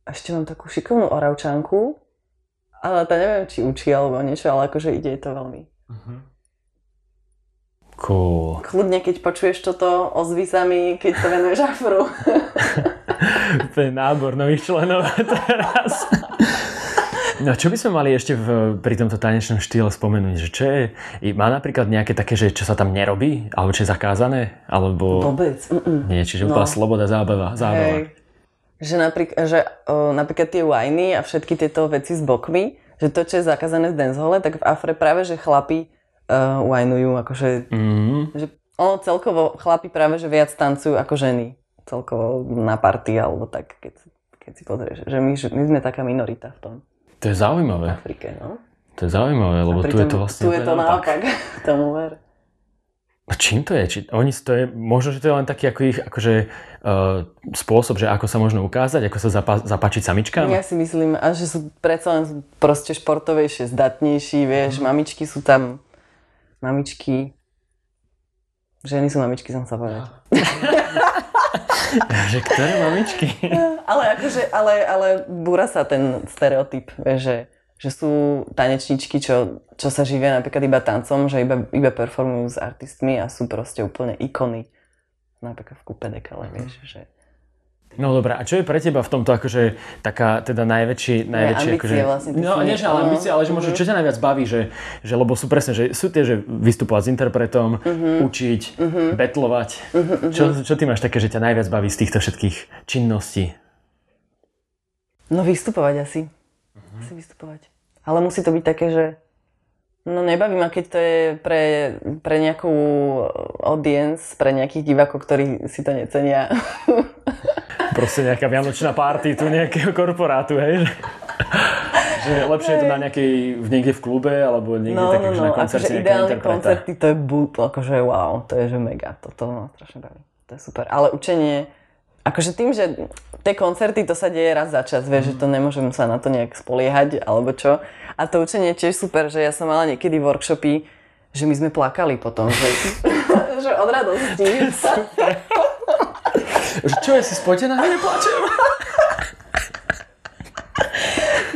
ešte mám takú šikovnú oravčanku, ale tá neviem, či učí alebo niečo, ale akože ide to veľmi. Uh-huh. Cool. Kľudne, keď počuješ toto, ozví sa mi, keď to venuješ afru. je nábor nových členov teraz. No čo by sme mali ešte v, pri tomto tanečnom štýle spomenúť? Že čo je, má napríklad nejaké také, že čo sa tam nerobí? Alebo čo je zakázané? Alebo... Vôbec. Mm-mm. Nie, čiže no. sloboda, zábava. zábava. Hej. Že, napríklad, že o, napríklad tie winy a všetky tieto veci s bokmi, že to, čo je zakázané v dancehole, tak v Afre práve, že chlapi uh, winujú, akože, mm-hmm. že ono celkovo chlapi práve, že viac tancujú ako ženy celkovo na party alebo tak, keď, keď si pozrieš, že my, my sme taká minorita v tom. To je zaujímavé. V Afrike, no. To je zaujímavé, lebo tu je to vlastne Tu je to naopak, tomu ver. A čím to je? Či oni to je, možno, že to je len taký ako ich, akože, uh, spôsob, že ako sa možno ukázať, ako sa zapa- zapačiť samičkám? Ja si myslím, a že sú predsa len proste športovejšie, zdatnejší, vieš, mm. mamičky sú tam, mamičky, ženy sú mamičky, som sa povedať. že ktoré mamičky? ale akože, ale, ale búra sa ten stereotyp, že, že sú tanečničky, čo, čo sa živia napríklad iba tancom, že iba, iba performujú s artistmi a sú proste úplne ikony. Napríklad v kúpe dekale, vieš, že No dobré, a čo je pre teba v tomto akože taká teda najväčší... najväčší ne, akože, vlastne. No nie, že ale ambície, ale že možno čo ťa najviac baví, že, že lebo sú presne, že sú tie, že vystupovať s interpretom, uh-huh. učiť, uh-huh. betlovať. Uh-huh. Čo, čo ty máš také, že ťa najviac baví z týchto všetkých činností? No vystupovať asi. Uh-huh. Asi vystupovať. Ale musí to byť také, že No nebaví ma, keď to je pre, pre nejakú audience, pre nejakých divákov, ktorí si to necenia. Proste nejaká vianočná party tu nejakého korporátu, hej? že lepšie je to na nejakej, niekde v klube, alebo niekde no, také, no, no. na koncerte akože ideálne koncerty, to je boot, akože wow, to je že mega, toto ma strašne baví, to je super. Ale učenie, akože tým, že tie koncerty, to sa deje raz za čas, vieš, mm. že to nemôžem sa na to nejak spoliehať, alebo čo. A to učenie je tiež super, že ja som mala niekedy workshopy, že my sme plakali potom, že, že od radosti. Že čo, je si spotená? Neplačem.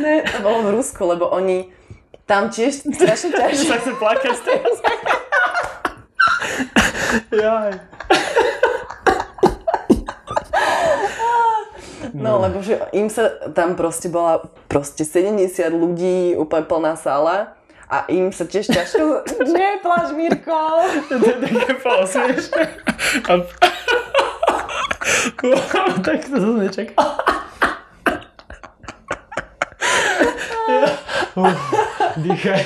ne, to bolo v Rusku, lebo oni tam tiež strašne ťažšie. sa chcem plakať teraz. Jaj. No, lebo že im sa tam proste bola proste 70 ľudí, úplne plná sála a im sa tiež ťažko... Nepláš, Mirko! To je také. A... tak to som nečakal. Uf, dýchaj.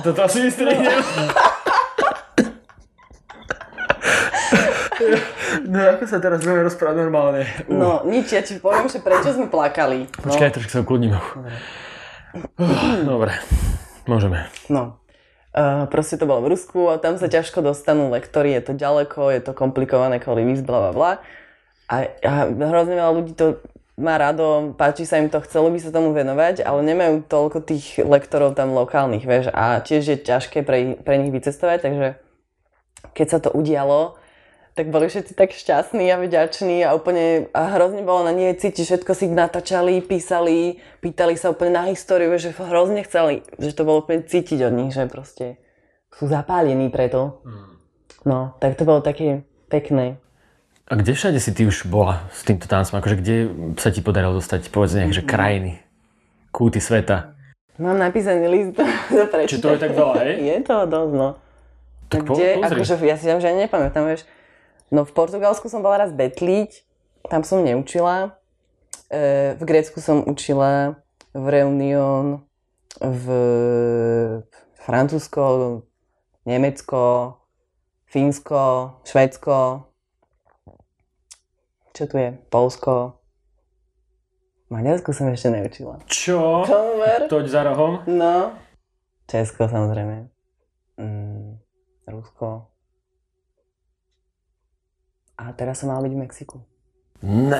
Toto asi vystrihnem. No ako sa teraz budeme rozprávať normálne? Uh. No, nič, ja ti poviem, že prečo sme plakali. No, Počkaj, trošku sa ukludním. Uh, Dobre, môžeme. no. Uh, proste to bolo v Rusku a tam sa ťažko dostanú lektory, je to ďaleko, je to komplikované kvôli víz, bla bla bla. A, a hrozne veľa ľudí to má rado, páči sa im to, chcelo by sa tomu venovať, ale nemajú toľko tých lektorov tam lokálnych, vieš, a tiež je ťažké pre, pre nich vycestovať, takže keď sa to udialo, tak boli všetci tak šťastní a vďační a úplne a hrozne bolo na nie cítiť, všetko si natáčali, písali, pýtali sa úplne na históriu, že hrozne chceli, že to bolo úplne cítiť od nich, že proste sú zapálení preto. No, tak to bolo také pekné. A kde všade si ty už bola s týmto tancom? Akože kde sa ti podarilo dostať, povedz nejak, že krajiny, kúty sveta? Mám napísaný list do prečítania. Či to je tak veľa, hej? Je to dosť, no. Tak po- kde, pozri. akože ja si tam, že ani nepamätám, vieš. No v Portugalsku som bola raz betliť, tam som neučila. E, v Grécku som učila, v Reunion, v Francúzsko, Nemecko, Fínsko, Švédsko, čo tu je, Polsko. Maďarsku som ešte neučila. Čo? Tomu ver? Toď za rohom? No. Česko samozrejme. Mm, Rusko. A teraz som mala byť v Mexiku. Ne.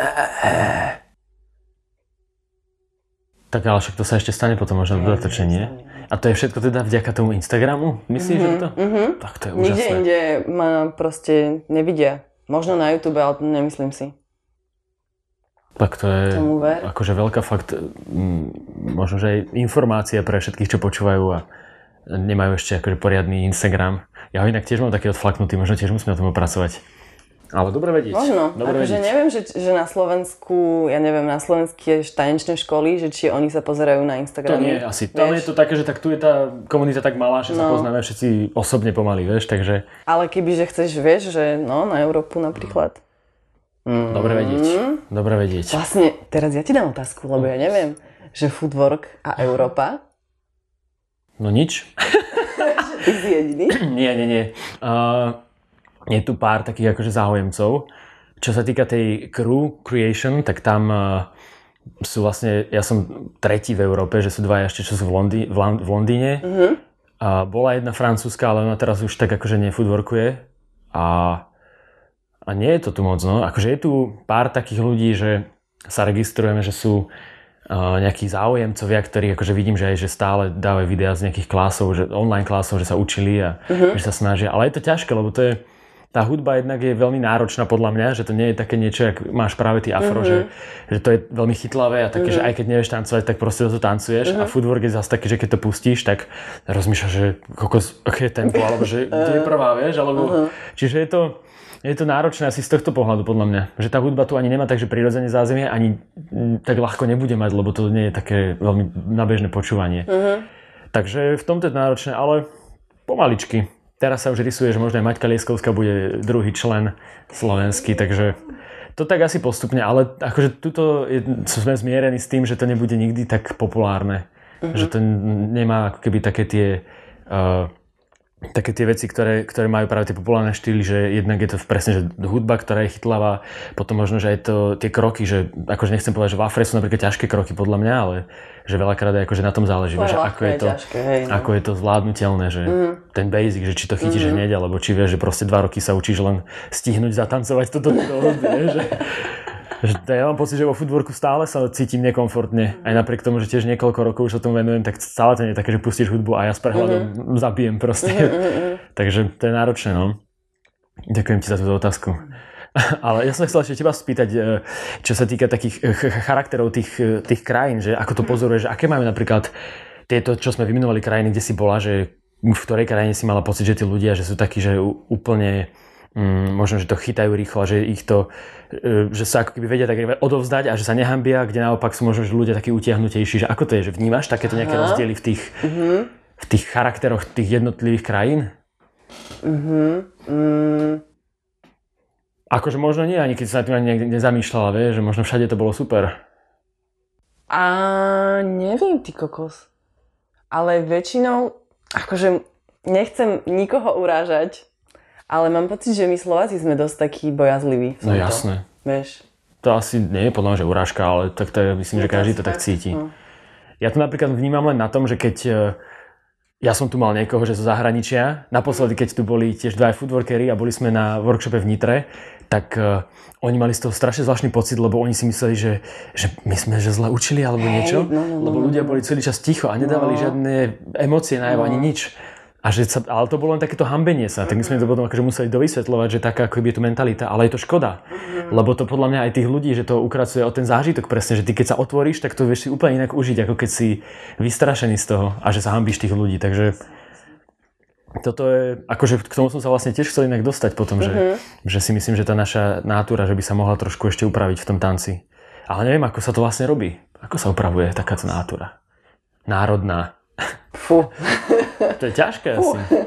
Tak ale však to sa ešte stane potom možno dodatočne, nie? A to je všetko teda vďaka tomu Instagramu? Myslíš, že to? Mhm. Tak to je Nikde úžasné. inde ma proste nevidia. Možno na YouTube, ale nemyslím si. Tak to je Tomu ver. akože veľká fakt, možno, že aj informácia pre všetkých, čo počúvajú a nemajú ešte akože poriadny Instagram. Ja ho inak tiež mám taký odflaknutý, možno tiež musím na tom pracovať. Ale dobre vedieť. Možno. Dobre akože vedieť. neviem, že, že na Slovensku, ja neviem, na slovenské tanečné školy, že či oni sa pozerajú na To Instagrame. nie asi. Tam je to také, že tak tu je tá komunita tak malá, že sa No. poznáme všetci osobne pomaly, vieš, takže Ale keby, že chceš, vieš, že no, na Európu napríklad. Mm. dobre vedieť. Dobre vedieť. Vlastne, teraz ja ti dám otázku, lebo ja neviem, že footwork a Európa, No nič. ty si jediný. nie, nie, nie. Uh, je tu pár takých akože záujemcov. Čo sa týka tej crew creation, tak tam uh, sú vlastne, ja som tretí v Európe, že sú dvaja ešte, čo sú v, Londý, v, v Londýne. A bola jedna francúzska, ale ona teraz už tak akože nefoodworkuje. A, a nie je to tu moc, no. Akože je tu pár takých ľudí, že sa registrujeme, že sú uh, nejakí záujemcovia, ktorí akože vidím, že aj že stále dávajú videá z nejakých klasov, že online klasov, že sa učili a že sa snažia. Ale je to ťažké, lebo to je, tá hudba jednak je veľmi náročná podľa mňa, že to nie je také niečo, ak máš práve ty afro, že, že to je veľmi chytlavé a také, že aj keď nevieš tancovať, tak proste to tancuješ. A footwork je zase taký, že keď to pustíš, tak rozmýšľaš, že kokos, aké je tempo, alebo že kde je prvá, vieš, alebo, čiže je to, je to náročné asi z tohto pohľadu podľa mňa, že tá hudba tu ani nemá tak, že prirodzene zázemie, ani mm, tak ľahko nebude mať, lebo to nie je také veľmi nabežné počúvanie. Takže v tomto je to náročné, ale pomaličky. Teraz sa už rysuje, že možno aj Maťka Lieskovská bude druhý člen slovenský, takže to tak asi postupne, ale akože tuto je, sme zmierení s tým, že to nebude nikdy tak populárne. Že to nemá ako keby také tie uh, také tie veci, ktoré, ktoré majú práve tie populárne štýly, že jednak je to presne že hudba, ktorá je chytlavá, potom možno, že aj to, tie kroky, že akože nechcem povedať, že v Afre sú napríklad ťažké kroky podľa mňa, ale že veľakrát aj akože na tom záleží, To že ako je to, ťažké, hej, no. ako je to zvládnutelné, že ten basic, že či to chytíš hneď, alebo či vieš, že proste dva roky sa učíš len stihnúť zatancovať toto do hudby, že, ja mám pocit, že vo footworku stále sa cítim nekomfortne. Aj napriek tomu, že tiež niekoľko rokov už sa tomu venujem, tak stále to nie je také, že pustíš hudbu a ja s prehľadom zabijem proste. Takže to je náročné, no. Ďakujem ti za túto otázku. Ale ja som chcel ešte teba spýtať, e, čo sa týka takých e, ch- ch- charakterov tých, e, tých krajín, že ako to pozoruješ, aké majú napríklad tieto, čo sme vymenovali krajiny, kde si bola, že v ktorej krajine si mala pocit, že tí ľudia, že sú takí, že úplne mm, možno, že to chytajú rýchlo, že ich to, e, že sa ako keby vedia tak odovzdať a že sa nehambia, kde naopak sú možno, že ľudia takí utiahnutejší, že ako to je, že vnímaš takéto nejaké Aha. rozdiely v tých, mm-hmm. v tých charakteroch tých jednotlivých krajín? Mm-hmm. Mm. Akože možno nie, ani keď sa na tým ani nezamýšľala, vie, že možno všade to bolo super. A neviem, ty kokos. Ale väčšinou, akože nechcem nikoho urážať, ale mám pocit, že my Slováci sme dosť takí bojazliví. No jasné. Vieš? To asi nie je podľa že urážka, ale tak to je, myslím, je že každý to tak cíti. No. Ja to napríklad vnímam len na tom, že keď e, ja som tu mal niekoho, že zo zahraničia, naposledy, keď tu boli tiež dva foodworkery a boli sme na workshope v Nitre, tak uh, oni mali z toho strašne zvláštny pocit, lebo oni si mysleli, že, že my sme že zle učili alebo niečo, no, no, no, lebo no, ľudia boli celý čas ticho a nedávali no. žiadne emócie najavo, no. ani nič. A že sa, ale to bolo len takéto hambenie sa, tak my sme to potom akože museli dovysvetľovať, že taká ako je tu mentalita, ale je to škoda. Lebo to podľa mňa aj tých ľudí, že to ukracuje o ten zážitok presne, že ty keď sa otvoríš, tak to vieš si úplne inak užiť, ako keď si vystrašený z toho a že sa hambíš tých ľudí. Takže toto je, akože k tomu som sa vlastne tiež chcel inak dostať potom, že, mm-hmm. že si myslím, že tá naša nátura, že by sa mohla trošku ešte upraviť v tom tanci. Ale neviem, ako sa to vlastne robí. Ako sa upravuje takáto nátura? Národná. Fú. to je ťažké Fú. asi.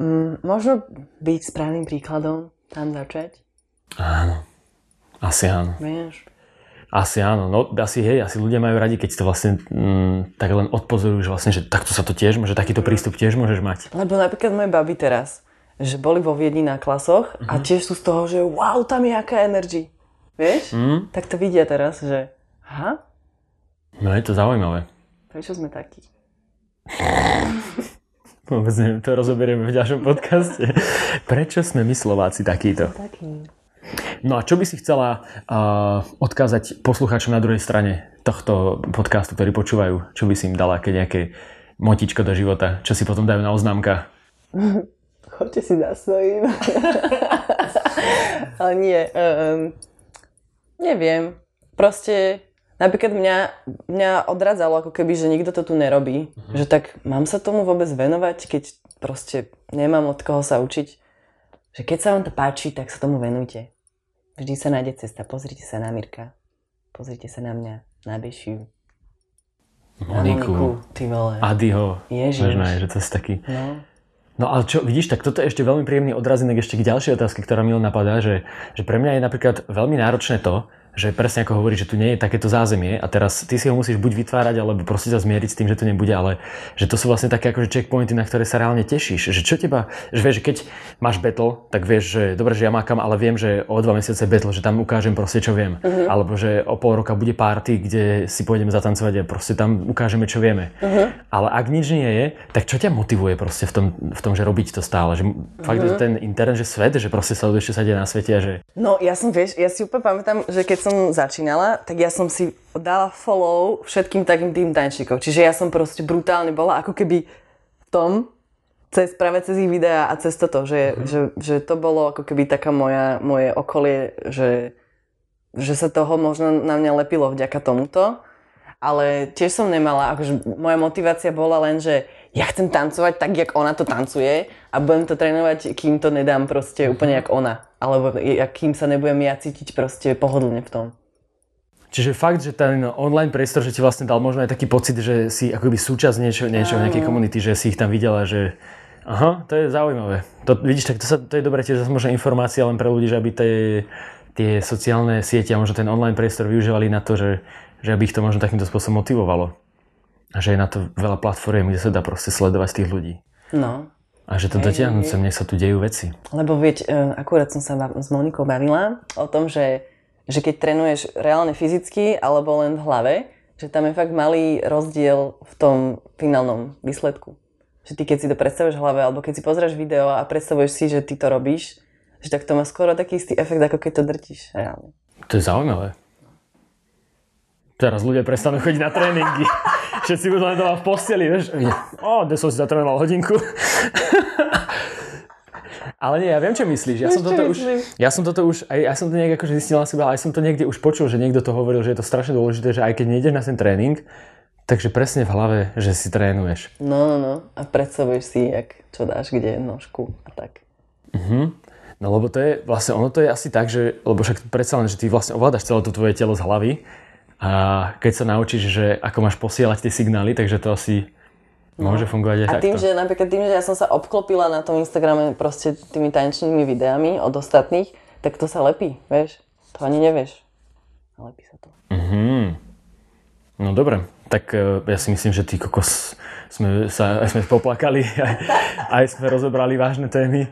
Mm, možno byť správnym príkladom, tam začať. Áno. Asi áno. Vieš. Asi áno, no asi hej, asi ľudia majú radi, keď to vlastne mm, tak len odpozorujú, že vlastne, že takto sa to tiež môže, takýto prístup tiež môžeš mať. Lebo napríklad moje baby teraz, že boli vo Viedni na klasoch uh-huh. a mhm. tiež sú z toho, že wow, tam je aká energy. Vieš? Mm. Tak to vidia teraz, že aha. No je to zaujímavé. Prečo sme takí? Vôbec neviem, to rozoberieme v ďalšom podcaste. Prečo sme my Slováci takíto? Taký. No a čo by si chcela uh, odkázať poslucháčom na druhej strane tohto podcastu, ktorí počúvajú? Čo by si im dala, keď nejaké motičko do života? Čo si potom dajú na oznámka? Choďte si za svojím. Ale nie. Um, neviem. Proste napríklad mňa, mňa odradzalo ako keby, že nikto to tu nerobí. Uh-huh. Že tak mám sa tomu vôbec venovať, keď proste nemám od koho sa učiť. Že keď sa vám to páči, tak sa tomu venujte. Vždy sa nájde cesta. Pozrite sa na Mirka. Pozrite sa na mňa, na Bešiu. Moniku, ty vole. Adiho. Ježiš. Možno, že to je taký... No. No ale čo, vidíš, tak toto je ešte veľmi príjemný odrazinek ešte k ďalšej otázke, ktorá mi len napadá, že, že pre mňa je napríklad veľmi náročné to, že presne ako hovorí, že tu nie je takéto zázemie a teraz ty si ho musíš buď vytvárať, alebo proste sa zmieriť s tým, že to nebude, ale že to sú vlastne také akože checkpointy, na ktoré sa reálne tešíš. Že čo teba, že vieš, keď máš battle, tak vieš, že dobre, že ja mákam, ale viem, že o dva mesiace battle, že tam ukážem proste, čo viem. Uh-huh. Alebo že o pol roka bude party, kde si pôjdeme zatancovať a proste tam ukážeme, čo vieme. Uh-huh. Ale ak nič nie je, tak čo ťa motivuje proste v tom, v tom že robiť to stále? Že uh-huh. fakt je ten internet, že svet, že proste sa čo sa deje na svete a že... No ja som, vieš, ja si úplne pamätám, že keď som začínala tak ja som si dala follow všetkým takým tým tančíkom. Čiže ja som proste brutálne bola ako keby v tom, cez, práve cez ich videá a cez toto, že, mm-hmm. že, že to bolo ako keby taká moja, moje okolie, že, že sa toho možno na mňa lepilo vďaka tomuto. Ale tiež som nemala, akože moja motivácia bola len, že ja chcem tancovať tak, jak ona to tancuje a budem to trénovať, kým to nedám proste úplne jak ona. Alebo kým sa nebudem ja cítiť proste pohodlne v tom. Čiže fakt, že ten online priestor, že ti vlastne dal možno aj taký pocit, že si akoby súčasť niečo, niečo nejakej komunity, že si ich tam videla, že aha, to je zaujímavé. To, vidíš, tak to, sa, to je dobré tiež možno informácia len pre ľudí, že aby tie, tie sociálne siete a možno ten online priestor využívali na to, že, že aby ich to možno takýmto spôsobom motivovalo. A že je na to veľa platform, kde sa dá proste sledovať tých ľudí. No. A že to dotiahnuť sem, nech sa tu dejú veci. Lebo vieť, e, akurát som sa s Monikou bavila o tom, že že keď trénuješ reálne fyzicky alebo len v hlave, že tam je fakt malý rozdiel v tom finálnom výsledku. Že ty keď si to predstavuješ v hlave, alebo keď si pozrieš video a predstavuješ si, že ty to robíš, že tak to má skoro taký istý efekt, ako keď to drtíš reálne. To je zaujímavé. Teraz ľudia prestanú chodiť na tréningy. Všetci budú len doma v posteli, vieš. O, dnes som si zatrénoval hodinku. Ale nie, ja viem, čo myslíš. Ja, som toto, už, ja som toto už, aj, ja som to nejak akože zistil na seba, ale aj som to niekde už počul, že niekto to hovoril, že je to strašne dôležité, že aj keď nejdeš na ten tréning, takže presne v hlave, že si trénuješ. No, no, no. A predstavuješ si, jak, čo dáš, kde nožku a tak. Uh-huh. No lebo to je, vlastne ono to je asi tak, že, lebo však predsa len, že ty vlastne ovládaš celé to tvoje telo z hlavy a keď sa naučíš, že ako máš posielať tie signály, takže to asi no. môže fungovať aj A takto. tým, že napríklad tým, že ja som sa obklopila na tom Instagrame proste tými tanečnými videami od ostatných, tak to sa lepí, vieš? To ani nevieš. Lepí sa to. Mhm. No dobre, tak e, ja si myslím, že ty kokos sme sa aj sme poplakali, aj, aj sme rozobrali vážne témy.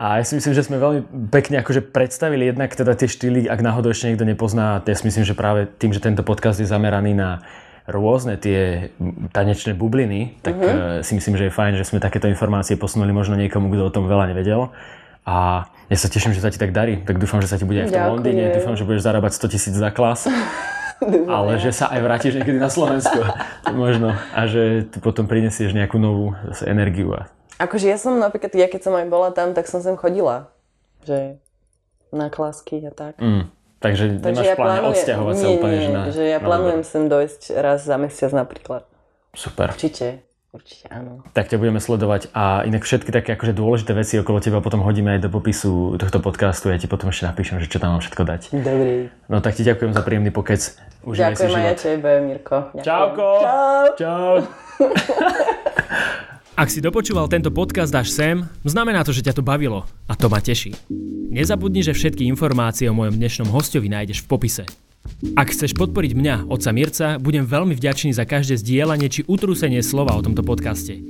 A ja si myslím, že sme veľmi pekne akože predstavili jednak teda tie štýly, ak náhodou ešte niekto nepozná. Ja si myslím, že práve tým, že tento podcast je zameraný na rôzne tie tanečné bubliny, tak mm-hmm. si myslím, že je fajn, že sme takéto informácie posunuli možno niekomu, kto o tom veľa nevedel. A ja sa teším, že sa ti tak darí. Tak dúfam, že sa ti bude aj v tom Ďakujem. Londýne. Dúfam, že budeš zarábať 100 tisíc za klas. ale že sa aj vrátiš niekedy na Slovensko. Možno. A že tu potom prinesieš nejakú novú energiu. A... Akože ja som napríklad, ja keď som aj bola tam, tak som sem chodila. Že na klasky a tak. Mm. Takže, nemáš v pláne odsťahovať sa nie, úplne, nie, že na... že ja na plánujem sem dojsť raz za mesiac napríklad. Super. Určite. Určite áno. Tak ťa budeme sledovať a inak všetky také akože dôležité veci okolo teba potom hodíme aj do popisu tohto podcastu. Ja ti potom ešte napíšem, že čo tam mám všetko dať. Dobrý. No tak ti ďakujem za príjemný pokec. Užívaj si Ďakujem aj ja život. tebe, Mirko. Ďakujem. Čauko. Čau. Čau. Ak si dopočúval tento podcast až sem, znamená to, že ťa to bavilo a to ma teší. Nezabudni, že všetky informácie o mojom dnešnom hostovi nájdeš v popise. Ak chceš podporiť mňa, otca Mirca, budem veľmi vďačný za každé zdieľanie či utrúsenie slova o tomto podcaste.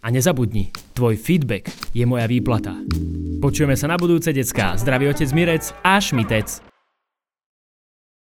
A nezabudni, tvoj feedback je moja výplata. Počujeme sa na budúce, decká. Zdravý otec Mirec a Šmitec.